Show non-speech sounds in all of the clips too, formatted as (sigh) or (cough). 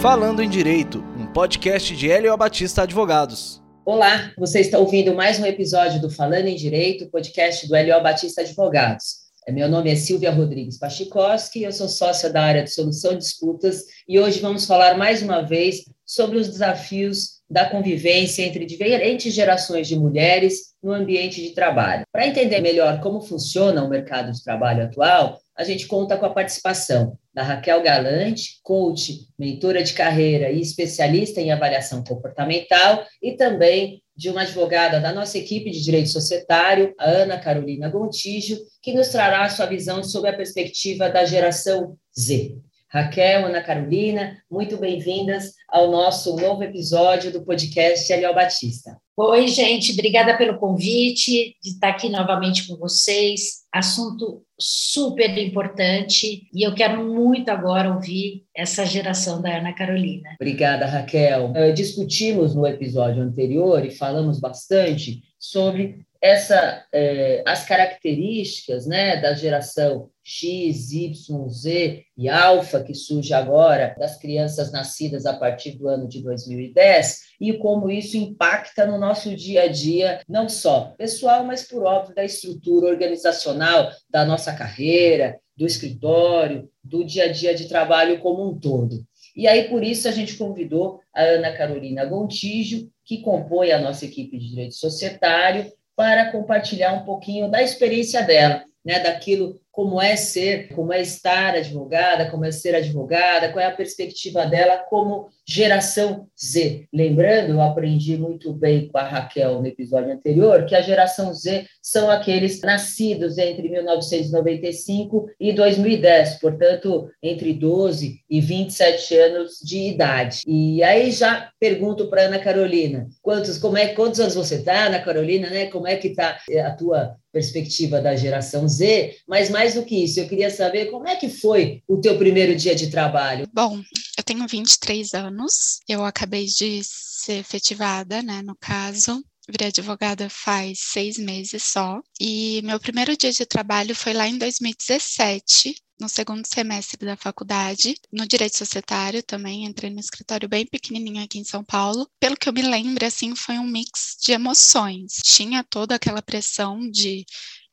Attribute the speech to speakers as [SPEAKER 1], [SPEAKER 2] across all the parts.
[SPEAKER 1] Falando em Direito, um podcast de Hélio Batista Advogados.
[SPEAKER 2] Olá, você está ouvindo mais um episódio do Falando em Direito, podcast do Hélio Batista Advogados. É, meu nome é Silvia Rodrigues Pachikowski, eu sou sócia da área de solução de disputas e hoje vamos falar mais uma vez sobre os desafios da convivência entre diferentes gerações de mulheres no ambiente de trabalho. Para entender melhor como funciona o mercado de trabalho atual, a gente conta com a participação da Raquel Galante, coach, mentora de carreira e especialista em avaliação comportamental, e também de uma advogada da nossa equipe de direito societário, a Ana Carolina Gontijo, que nos trará sua visão sobre a perspectiva da geração Z. Raquel, Ana Carolina, muito bem-vindas ao nosso novo episódio do podcast Eliel Batista.
[SPEAKER 3] Oi, gente, obrigada pelo convite de estar aqui novamente com vocês. Assunto super importante e eu quero muito agora ouvir essa geração da Ana Carolina.
[SPEAKER 2] Obrigada, Raquel. Uh, discutimos no episódio anterior e falamos bastante sobre essa, eh, as características né, da geração X, Y, Z e alfa que surge agora das crianças nascidas a partir do ano de 2010 e como isso impacta no nosso dia a dia, não só pessoal, mas por óbvio da estrutura organizacional da nossa carreira, do escritório, do dia a dia de trabalho como um todo. E aí, por isso, a gente convidou a Ana Carolina Gontijo, que compõe a nossa equipe de direito societário, para compartilhar um pouquinho da experiência dela, né, daquilo como é ser, como é estar advogada, como é ser advogada, qual é a perspectiva dela como geração Z. Lembrando, eu aprendi muito bem com a Raquel no episódio anterior, que a geração Z são aqueles nascidos entre 1995 e 2010, portanto, entre 12 e 27 anos de idade. E aí já pergunto para Ana Carolina, quantos, como é, quantos anos você está, Ana Carolina, né? Como é que está a tua perspectiva da geração Z, mas mais do que isso, eu queria saber como é que foi o teu primeiro dia de trabalho.
[SPEAKER 4] Bom, eu tenho 23 anos, eu acabei de ser efetivada, né, no caso, virei advogada faz seis meses só. E meu primeiro dia de trabalho foi lá em 2017, no segundo semestre da faculdade, no direito societário também, entrei no escritório bem pequenininho aqui em São Paulo. Pelo que eu me lembro, assim, foi um mix de emoções. Tinha toda aquela pressão de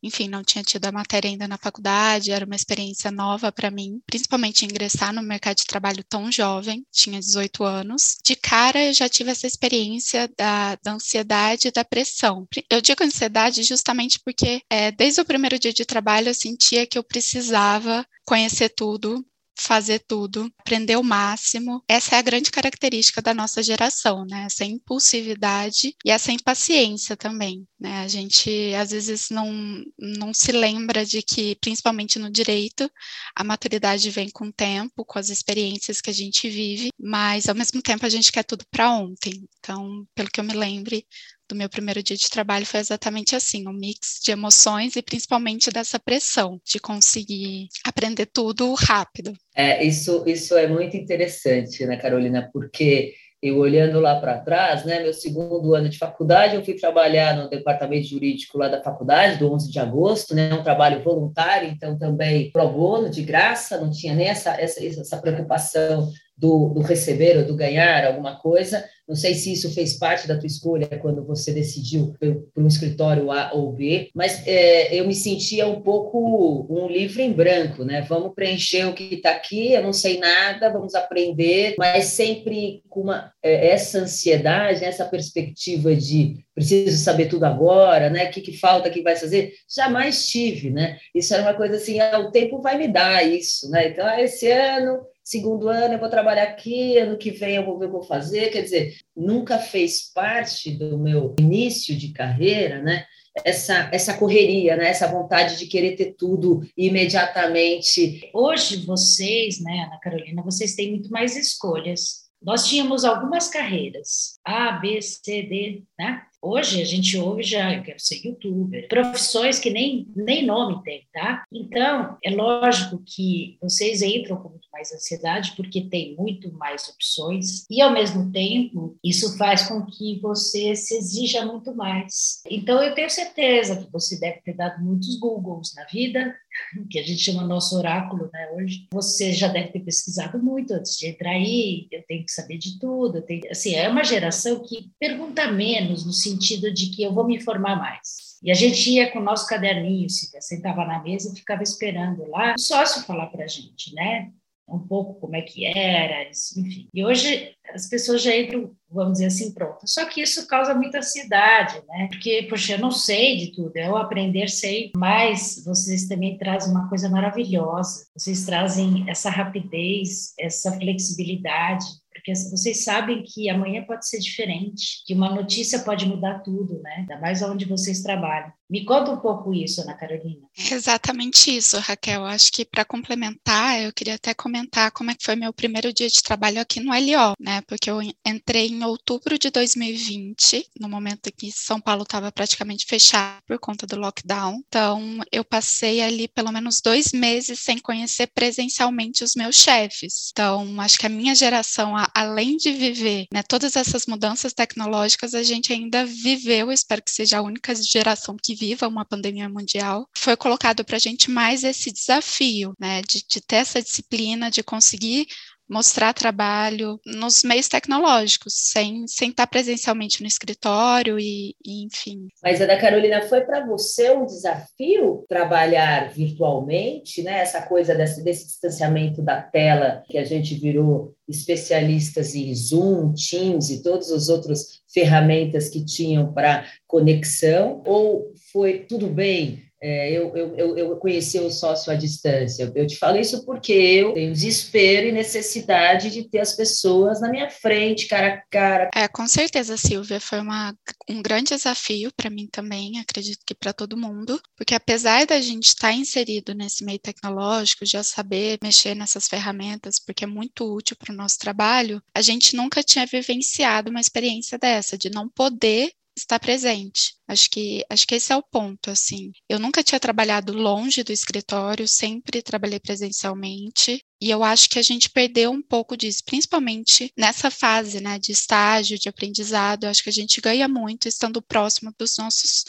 [SPEAKER 4] enfim, não tinha tido a matéria ainda na faculdade, era uma experiência nova para mim, principalmente ingressar no mercado de trabalho tão jovem, tinha 18 anos. De cara, eu já tive essa experiência da, da ansiedade e da pressão. Eu digo ansiedade justamente porque, é, desde o primeiro dia de trabalho, eu sentia que eu precisava conhecer tudo, fazer tudo, aprender o máximo. Essa é a grande característica da nossa geração, né? Essa impulsividade e essa impaciência também, né? A gente às vezes não, não se lembra de que, principalmente no direito, a maturidade vem com o tempo, com as experiências que a gente vive, mas ao mesmo tempo a gente quer tudo para ontem. Então, pelo que eu me lembre, do meu primeiro dia de trabalho foi exatamente assim, um mix de emoções e principalmente dessa pressão de conseguir aprender tudo rápido.
[SPEAKER 2] É, isso, isso é muito interessante, né, Carolina, porque eu olhando lá para trás, né, meu segundo ano de faculdade, eu fui trabalhar no departamento jurídico lá da faculdade, do 11 de agosto, né, um trabalho voluntário, então também pro bono, de graça, não tinha nem essa, essa, essa preocupação do, do receber ou do ganhar alguma coisa, não sei se isso fez parte da tua escolha quando você decidiu para um escritório A ou B, mas é, eu me sentia um pouco um livro em branco, né? Vamos preencher o que está aqui, eu não sei nada, vamos aprender, mas sempre com uma, é, essa ansiedade, essa perspectiva de preciso saber tudo agora, né? O que, que falta, o que vai fazer? Jamais tive, né? Isso era uma coisa assim, ah, o tempo vai me dar isso, né? Então, ah, esse ano segundo ano eu vou trabalhar aqui, ano que vem eu vou ver o que vou fazer. Quer dizer, nunca fez parte do meu início de carreira, né? Essa, essa correria, né? essa vontade de querer ter tudo imediatamente.
[SPEAKER 3] Hoje, vocês, né, Ana Carolina, vocês têm muito mais escolhas. Nós tínhamos algumas carreiras, A, B, C, D, né? Hoje a gente ouve já, eu quero ser youtuber, profissões que nem, nem nome tem, tá? Então, é lógico que vocês entram com muito mais ansiedade, porque tem muito mais opções, e ao mesmo tempo, isso faz com que você se exija muito mais. Então, eu tenho certeza que você deve ter dado muitos Googles na vida, (laughs) que a gente chama nosso oráculo, né, hoje. Você já deve ter pesquisado muito antes de entrar aí, eu tenho que saber de tudo. Tenho... Assim, é uma geração que pergunta menos, no sentido de que eu vou me informar mais. E a gente ia com o nosso caderninho, se sentava na mesa e ficava esperando lá o sócio falar para a gente, né? um pouco como é que era, enfim. E hoje as pessoas já entram, vamos dizer assim, prontas. Só que isso causa muita ansiedade, né? Porque, poxa, eu não sei de tudo, eu aprender sei, mas vocês também trazem uma coisa maravilhosa. Vocês trazem essa rapidez, essa flexibilidade, porque vocês sabem que amanhã pode ser diferente, que uma notícia pode mudar tudo, né? Ainda mais onde vocês trabalham. Me conta um pouco isso, Ana Carolina.
[SPEAKER 4] Exatamente isso, Raquel. Acho que para complementar, eu queria até comentar como é que foi meu primeiro dia de trabalho aqui no LO, né? Porque eu entrei em outubro de 2020, no momento que São Paulo estava praticamente fechado por conta do lockdown. Então, eu passei ali pelo menos dois meses sem conhecer presencialmente os meus chefes. Então, acho que a minha geração, além de viver né, todas essas mudanças tecnológicas, a gente ainda viveu, espero que seja a única geração que viva uma pandemia mundial, foi colocado para a gente mais esse desafio, né, de, de ter essa disciplina, de conseguir mostrar trabalho nos meios tecnológicos, sem, sem estar presencialmente no escritório e, e enfim.
[SPEAKER 2] Mas, Ana Carolina, foi para você um desafio trabalhar virtualmente, né? Essa coisa desse, desse distanciamento da tela que a gente virou especialistas em Zoom, Teams e todas as outras ferramentas que tinham para conexão, ou foi tudo bem? É, eu, eu, eu conheci o sócio à distância. Eu te falo isso porque eu tenho desespero e necessidade de ter as pessoas na minha frente, cara a cara.
[SPEAKER 4] É, com certeza, Silvia, foi uma, um grande desafio para mim também, acredito que para todo mundo, porque apesar da gente estar tá inserido nesse meio tecnológico, já saber mexer nessas ferramentas, porque é muito útil para o nosso trabalho, a gente nunca tinha vivenciado uma experiência dessa, de não poder estar presente. Acho que, acho que esse é o ponto, assim. Eu nunca tinha trabalhado longe do escritório, sempre trabalhei presencialmente, e eu acho que a gente perdeu um pouco disso, principalmente nessa fase, né, de estágio, de aprendizado. Eu acho que a gente ganha muito estando próximo dos nossos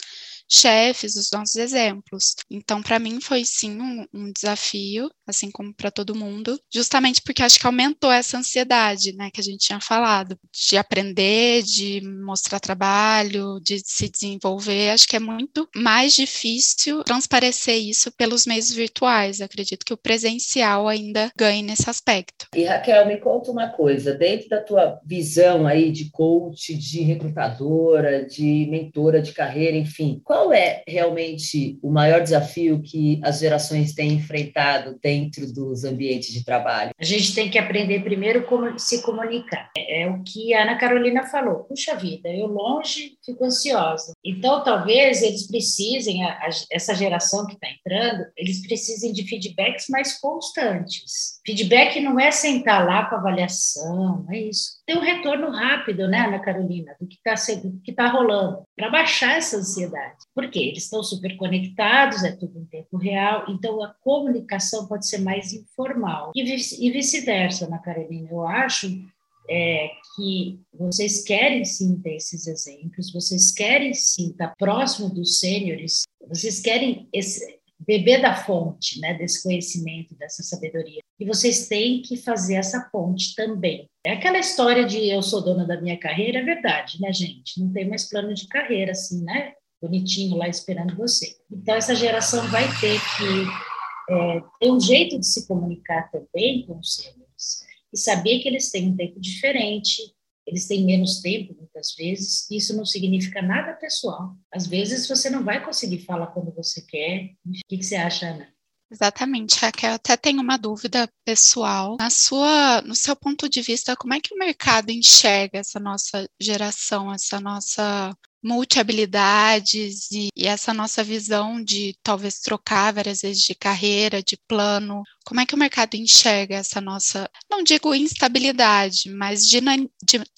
[SPEAKER 4] chefes, os nossos exemplos. Então, para mim, foi sim um, um desafio, assim como para todo mundo, justamente porque acho que aumentou essa ansiedade, né, que a gente tinha falado, de aprender, de mostrar trabalho, de se desenvolver. Acho que é muito mais difícil transparecer isso pelos meios virtuais. Acredito que o presencial ainda ganhe nesse aspecto.
[SPEAKER 2] E Raquel, me conta uma coisa, dentro da tua visão aí de coach, de recrutadora, de mentora de carreira, enfim, qual qual é realmente o maior desafio que as gerações têm enfrentado dentro dos ambientes de trabalho?
[SPEAKER 3] A gente tem que aprender primeiro como se comunicar. É, é o que a Ana Carolina falou. Puxa vida, eu longe fico ansiosa. Então, talvez eles precisem, a, a, essa geração que está entrando, eles precisem de feedbacks mais constantes. Feedback não é sentar lá com avaliação, é isso. Ter um retorno rápido, né, Ana Carolina, do que está tá rolando, para baixar essa ansiedade. Porque eles estão super conectados, é tudo em tempo real, então a comunicação pode ser mais informal. E, vice-versa, Ana Carolina, eu acho é, que vocês querem sim ter esses exemplos, vocês querem sim estar próximo dos sêniores, vocês querem esse, beber da fonte, né, desse conhecimento, dessa sabedoria. E vocês têm que fazer essa ponte também. É aquela história de eu sou dona da minha carreira, é verdade, né, gente? Não tem mais plano de carreira, assim, né? bonitinho lá esperando você. Então, essa geração vai ter que é, ter um jeito de se comunicar também com os sêniores e saber que eles têm um tempo diferente, eles têm menos tempo, muitas vezes, isso não significa nada pessoal. Às vezes, você não vai conseguir falar quando você quer. O que, você acha, Ana?
[SPEAKER 4] Exatamente, Raquel. Até tenho uma dúvida pessoal. Na sua, no seu ponto de vista, como é que o mercado enxerga essa nossa geração, essa nossa multi-habilidades e, e, essa nossa visão de talvez trocar várias vezes de carreira, de plano. Como é que o mercado enxerga essa nossa, não digo instabilidade, mas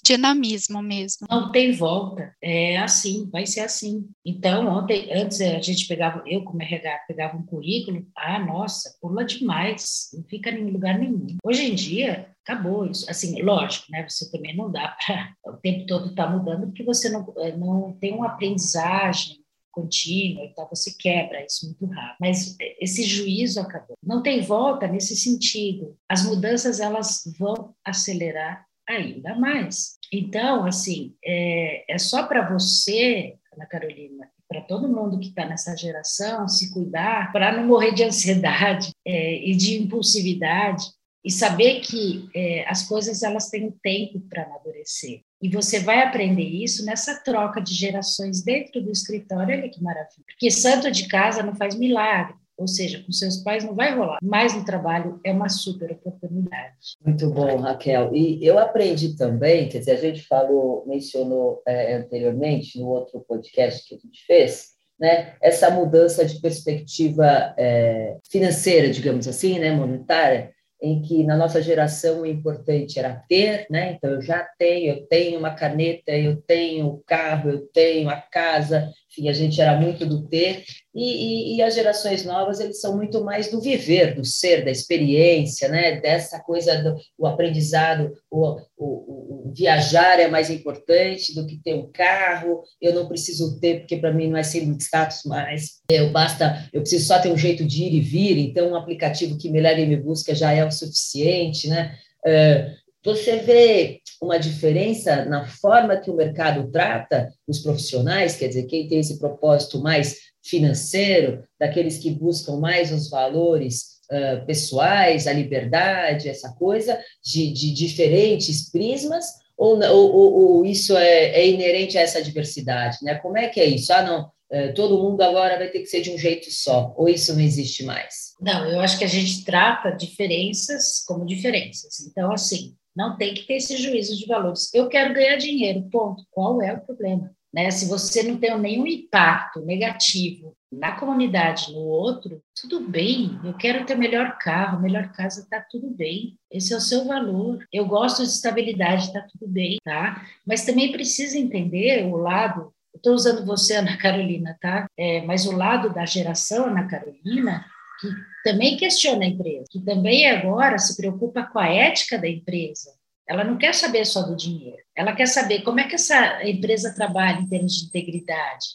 [SPEAKER 4] dinamismo mesmo?
[SPEAKER 3] Não tem volta, é assim, vai ser assim. Então, ontem, antes a gente pegava, eu como RH, pegava um currículo, ah, nossa, pula demais, não fica em lugar nenhum. Hoje em dia, acabou isso. Assim, lógico, né? Você também não dá para o tempo todo estar tá mudando, porque você não, eh, não tem uma aprendizagem contínua e tal, você quebra isso muito rápido. Mas esse juízo acabou. Não tem volta nesse sentido. As mudanças elas vão acelerar ainda mais. Então, assim, é, é só para você, Ana Carolina, para todo mundo que está nessa geração se cuidar para não morrer de ansiedade é, e de impulsividade e saber que é, as coisas elas têm tempo para amadurecer. E você vai aprender isso nessa troca de gerações dentro do escritório. Olha que maravilha. Porque santo de casa não faz milagre. Ou seja, com seus pais não vai rolar. Mas no trabalho é uma super oportunidade.
[SPEAKER 2] Muito bom, Raquel. E eu aprendi também, quer dizer, a gente falou, mencionou é, anteriormente no outro podcast que a gente fez, né, essa mudança de perspectiva é, financeira, digamos assim, né, monetária, em que na nossa geração o importante era ter, né? Então eu já tenho, eu tenho uma caneta, eu tenho o carro, eu tenho a casa, enfim, a gente era muito do ter, e, e, e, as gerações novas, eles são muito mais do viver, do ser, da experiência, né? dessa coisa do o aprendizado, o, o, o, viajar é mais importante do que ter um carro, eu não preciso ter, porque para mim não é de status mais, eu basta, eu preciso só ter um jeito de ir e vir, então um aplicativo que me leva e me busca já é o suficiente, né? Uh, você vê uma diferença na forma que o mercado trata os profissionais, quer dizer, quem tem esse propósito mais financeiro, daqueles que buscam mais os valores uh, pessoais, a liberdade, essa coisa, de, de diferentes prismas, ou, ou, ou isso é, é, inerente a essa diversidade? Né? Como é que é isso? Ah, não, todo mundo agora vai ter que ser de um jeito só, ou isso não existe mais?
[SPEAKER 3] Não, eu acho que a gente trata diferenças como diferenças. Então, assim, não tem que ter esse juízo de valores. Eu quero ganhar dinheiro, ponto. Qual é o problema? Né? Se você não tem nenhum impacto negativo na comunidade, no outro, tudo bem. Eu quero ter melhor carro, melhor casa, tá tudo bem. Esse é o seu valor. Eu gosto de estabilidade, tá tudo bem, tá? Mas também precisa entender o lado. Estou usando você, Ana Carolina, tá? É, mas o lado da geração, Ana Carolina, que também questiona a empresa, que também agora se preocupa com a ética da empresa. Ela não quer saber só do dinheiro, ela quer saber como é que essa empresa trabalha em termos de integridade,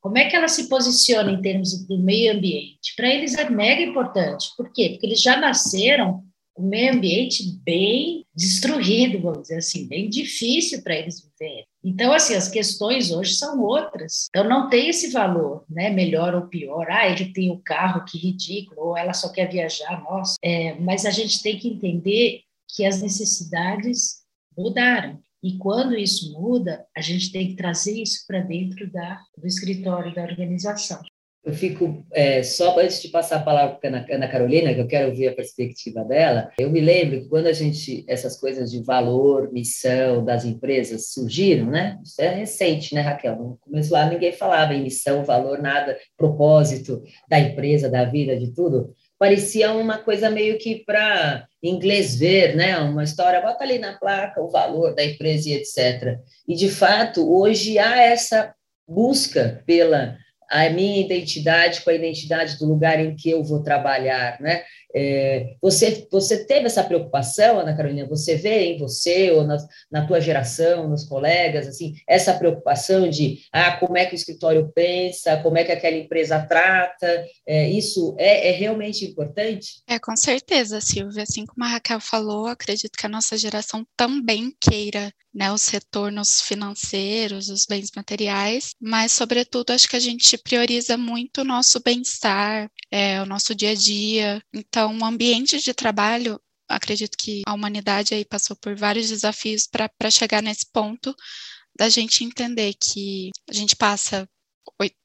[SPEAKER 3] como é que ela se posiciona em termos do meio ambiente. Para eles é mega importante. Por quê? Porque eles já nasceram o meio ambiente bem destruído, vamos dizer assim, bem difícil para eles viverem. Então, assim, as questões hoje são outras. Então, não tem esse valor, né? Melhor ou pior. Ah, ele tem o carro, que ridículo. Ou ela só quer viajar, nossa. É, mas a gente tem que entender que as necessidades mudaram. E quando isso muda, a gente tem que trazer isso para dentro da, do escritório da organização.
[SPEAKER 2] Eu fico, é, só antes de passar a palavra para a Ana Carolina, que eu quero ouvir a perspectiva dela, eu me lembro que quando a gente, essas coisas de valor, missão das empresas surgiram, né? Isso é recente, né, Raquel? No começo lá ninguém falava em missão, valor, nada, propósito da empresa, da vida, de tudo. Parecia uma coisa meio que para inglês ver, né? Uma história, bota ali na placa o valor da empresa e etc. E, de fato, hoje há essa busca pela a minha identidade com a identidade do lugar em que eu vou trabalhar, né? É, você, você teve essa preocupação, Ana Carolina? Você vê em você ou na, na tua geração, nos colegas, assim, essa preocupação de ah, como é que o escritório pensa, como é que aquela empresa trata? É, isso é, é realmente importante?
[SPEAKER 4] É, com certeza, Silvia. Assim como a Raquel falou, acredito que a nossa geração também queira né, os retornos financeiros, os bens materiais, mas, sobretudo, acho que a gente prioriza muito o nosso bem-estar, é, o nosso dia a dia. Então, o ambiente de trabalho, acredito que a humanidade aí passou por vários desafios para chegar nesse ponto da gente entender que a gente passa,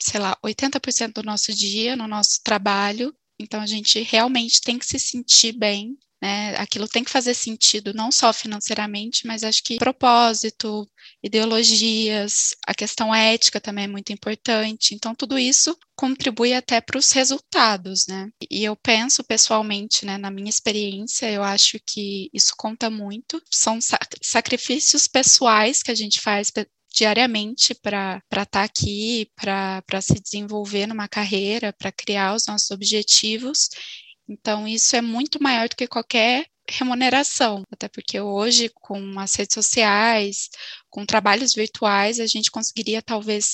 [SPEAKER 4] sei lá, 80% do nosso dia no nosso trabalho, então a gente realmente tem que se sentir bem né? Aquilo tem que fazer sentido, não só financeiramente, mas acho que propósito, ideologias, a questão ética também é muito importante. Então, tudo isso contribui até para os resultados, né? E eu penso pessoalmente, né, na minha experiência, eu acho que isso conta muito. São sacrifícios pessoais que a gente faz diariamente para estar tá aqui, para se desenvolver numa carreira, para criar os nossos objetivos. Então, isso é muito maior do que qualquer remuneração, até porque hoje, com as redes sociais, com trabalhos virtuais, a gente conseguiria talvez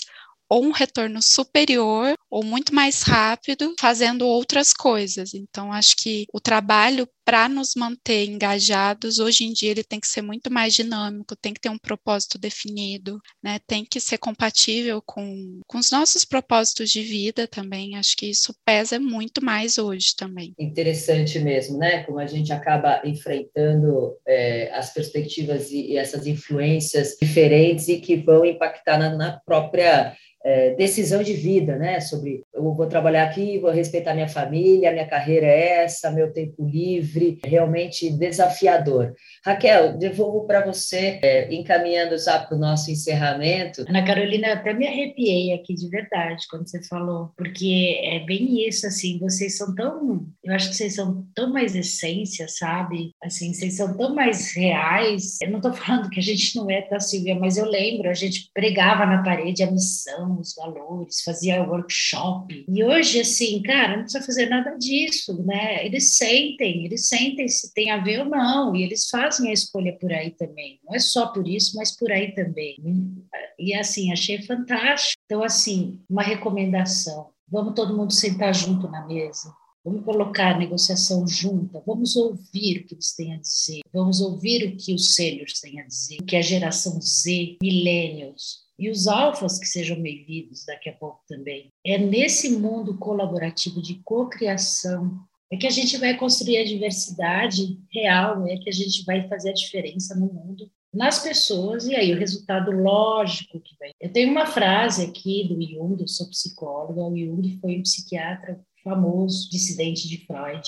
[SPEAKER 4] ou um retorno superior ou muito mais rápido fazendo outras coisas. Então, acho que o trabalho para nos manter engajados, hoje em dia ele tem que ser muito mais dinâmico, tem que ter um propósito definido, né? tem que ser compatível com, com os nossos propósitos de vida também. Acho que isso pesa muito mais hoje também.
[SPEAKER 2] Interessante mesmo, né? Como a gente acaba enfrentando é, as perspectivas e, e, essas influências diferentes e que vão impactar na, na própria é, decisão de vida, né? Sobre eu vou trabalhar aqui, vou respeitar minha família, minha carreira é essa, meu tempo livre, realmente desafiador. Raquel, devolvo para você, é, encaminhando já para o nosso encerramento.
[SPEAKER 3] Ana Carolina, eu até me arrepiei aqui de verdade quando você falou, porque é bem isso, assim, vocês são tão, eu acho que vocês são tão mais essência, sabe? Assim, vocês são tão mais reais. Eu não estou (laughs) falando que a gente não é, tá, Silvia? Mas eu lembro, a gente pregava na parede a missão, os valores, fazia workshop. E hoje, assim, cara, não precisa fazer nada disso, né? Eles sentem, eles sentem se tem a ver ou não, e eles fazem a escolha por aí também. Não é só por isso, mas por aí também. E, assim, achei fantástico. Então, assim, uma recomendação. Vamos todo mundo sentar junto na mesa. Vamos colocar a negociação junta, vamos ouvir o que eles têm a dizer, vamos ouvir o que os sêniores têm a dizer, o que a geração Z, millennials, e os alfas que sejam bem-vindos daqui a pouco também. É nesse mundo colaborativo de cocriação é que a gente vai construir a diversidade real, é que a gente vai fazer a diferença no mundo, nas pessoas, e aí o resultado lógico que vai. Eu tenho uma frase aqui do Jung, eu sou psicóloga, o Jung foi um psiquiatra famoso, dissidente de Freud,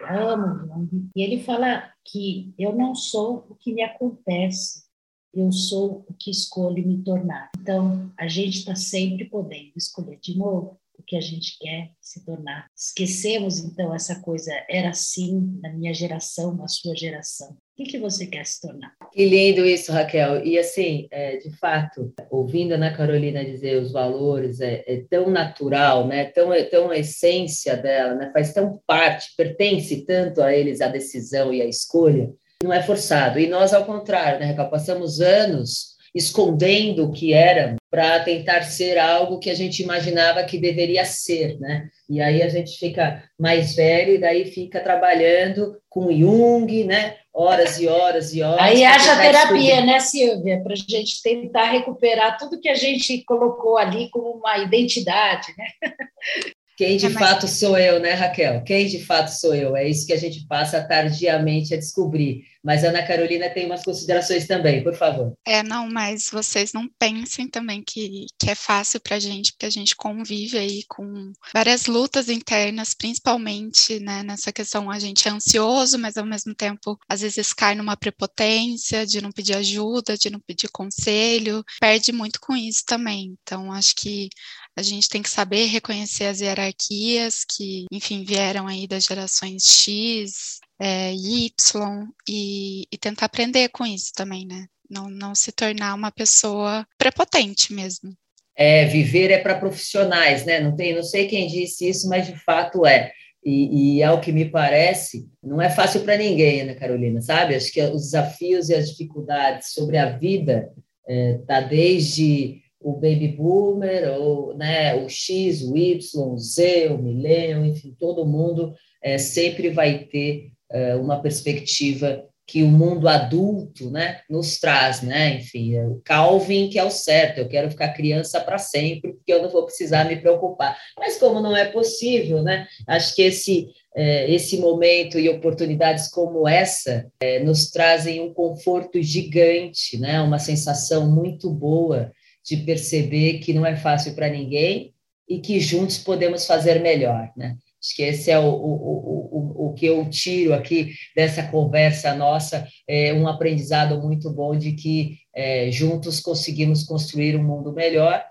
[SPEAKER 3] eu amo Jung, e ele fala que eu não sou o que me acontece, eu sou o que escolho me tornar. Então, a gente está sempre podendo escolher de novo o que a gente quer se tornar. Esquecemos, então, essa coisa, era assim na minha geração, na sua geração. O que, você quer se tornar?
[SPEAKER 2] Que lindo isso, Raquel. E assim, é, de fato, ouvindo a Ana Carolina dizer os valores, é, é, tão natural, né? tão, é tão a essência dela, né? faz tão parte, pertence tanto a eles a decisão e a escolha, não é forçado. E nós, ao contrário, né, Raquel, passamos anos escondendo o que era para tentar ser algo que a gente imaginava que deveria ser, né? E aí a gente fica mais velho e daí fica trabalhando com Jung, né? Horas e horas e horas.
[SPEAKER 3] Aí haja terapia, né, Silvia? Para a gente tentar recuperar tudo que a gente colocou ali como uma identidade, né? (laughs)
[SPEAKER 2] Quem de é, fato sou eu, né, Raquel? Quem de fato sou eu? É isso que a gente passa tardiamente a descobrir. Mas a Ana Carolina tem umas considerações também, por favor.
[SPEAKER 4] É, não, mas vocês não pensem também que, que é fácil para a gente, porque a gente convive aí com várias lutas internas, principalmente né, nessa questão. A gente é ansioso, mas ao mesmo tempo, às vezes cai numa prepotência de não pedir ajuda, de não pedir conselho, perde muito com isso também. Então, acho que a gente tem que saber reconhecer as hierarquias que, enfim, vieram aí das gerações X, é, Y e, e tentar aprender com isso também, né? Não, não se tornar uma pessoa prepotente mesmo.
[SPEAKER 2] É, viver é para profissionais, né? Não tem, não sei quem disse isso, mas de fato é. E, e ao que me parece, não é fácil para ninguém, Ana Carolina, sabe? Acho que os desafios e as dificuldades sobre a vida é, tá desde o baby boomer, ou né, o X, o Y, o Z, o milênio, enfim, todo mundo é, sempre vai ter é, uma perspectiva que o mundo adulto né, nos traz, né? Enfim, é o Calvin que é o certo, eu quero ficar criança para sempre, porque eu não vou precisar me preocupar. Mas como não é possível, né? Acho que esse, é, esse momento e oportunidades como essa é, nos trazem um conforto gigante, né? Uma sensação muito boa de perceber que não é fácil para ninguém e que juntos podemos fazer melhor, né? Acho que esse é o, o, o, o, que eu tiro aqui dessa conversa nossa, é um aprendizado muito bom de que é, juntos conseguimos construir um mundo melhor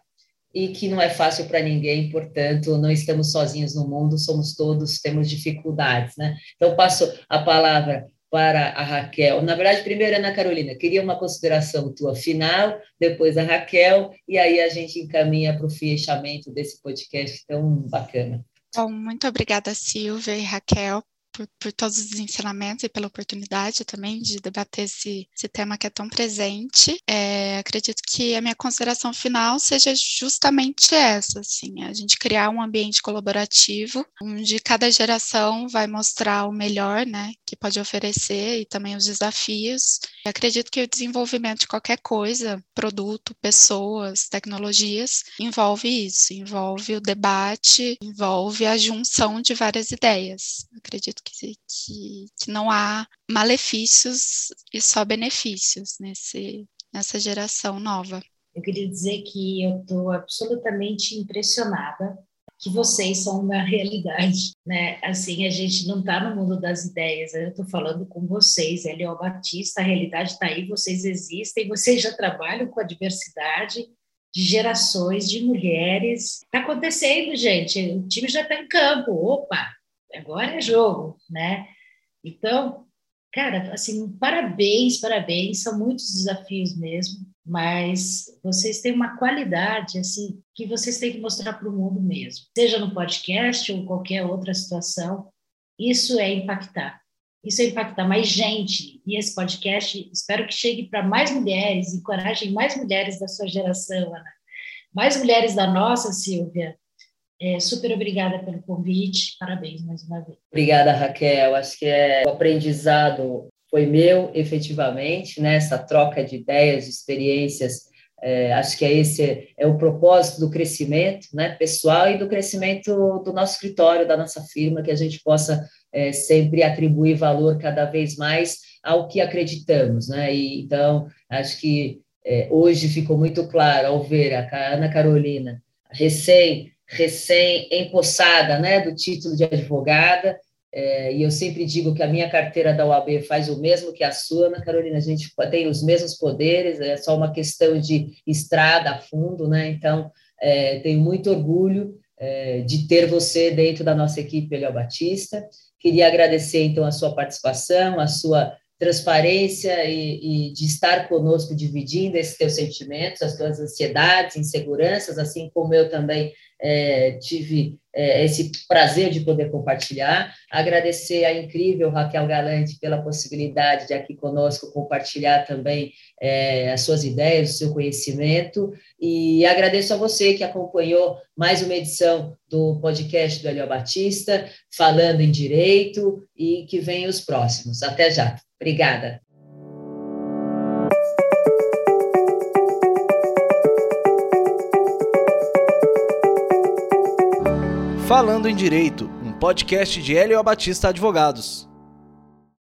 [SPEAKER 2] e que não é fácil para ninguém, portanto, não estamos sozinhos no mundo, somos todos, temos dificuldades, né? Então, passo a palavra para a Raquel. Na verdade, primeiro, Ana Carolina, queria uma consideração tua final, depois a Raquel, e aí a gente encaminha para o fechamento desse podcast tão bacana.
[SPEAKER 4] Bom, muito obrigada, Silvia e Raquel, por, por, todos os ensinamentos e pela oportunidade também de debater esse, esse tema que é tão presente. É, acredito que a minha consideração final seja justamente essa, assim, a gente criar um ambiente colaborativo, onde cada geração vai mostrar o melhor, né, que pode oferecer e também os desafios. Acredito que o desenvolvimento de qualquer coisa, produto, pessoas, tecnologias, envolve isso, envolve o debate, envolve a junção de várias ideias. Eu acredito que, que, que não há malefícios e só benefícios nesse, nessa geração nova.
[SPEAKER 3] Eu queria dizer que eu estou absolutamente impressionada que vocês são uma (laughs) realidade, né? Assim, a gente não está no mundo das ideias, eu estou falando com vocês, Eliel Batista, a realidade está aí, vocês existem, vocês já trabalham com a diversidade de gerações de mulheres. Está acontecendo, gente, o time já está em campo, opa, agora é jogo, né? Então, cara, assim, parabéns, parabéns, são muitos desafios mesmo, mas vocês têm uma qualidade, assim, que vocês têm que mostrar para o mundo mesmo, seja no podcast ou qualquer outra situação, isso é impactar. Isso é impactar mais gente. E esse podcast, espero que chegue para mais mulheres, encorajem mais mulheres da sua geração, Ana. Mais mulheres da nossa, Silvia, é, super obrigada pelo convite, parabéns mais uma vez.
[SPEAKER 2] Obrigada, Raquel. Acho que é, o aprendizado foi meu, efetivamente, né? troca de ideias, de experiências. É, acho que é esse é o propósito do crescimento né, pessoal e do crescimento do nosso escritório, da nossa firma, que a gente possa é, sempre atribuir valor cada vez mais ao que acreditamos. Né? E, então, acho que é, hoje ficou muito claro ao ver a Ana Carolina recém recém-empossada né, do título de advogada, é, e eu sempre digo que a minha carteira da UAB faz o mesmo que a sua, Ana Carolina, a gente tem os mesmos poderes, é só uma questão de estrada a fundo, né? Então, é, tenho muito orgulho é, de ter você dentro da nossa equipe, Eliel Batista. Queria agradecer, então, a sua participação, a sua transparência e, e, de estar conosco dividindo esses teus sentimentos, as tuas ansiedades, inseguranças, assim como eu também é, tive é, esse prazer de poder compartilhar. Agradecer a incrível Raquel Galante pela possibilidade de aqui conosco compartilhar também é, as suas ideias, o seu conhecimento. E agradeço a você que acompanhou mais uma edição do podcast do Eliel Batista, falando em direito, e que venham os próximos. Até já. Obrigada.
[SPEAKER 1] Falando em Direito, um podcast de Hélio Batista Advogados.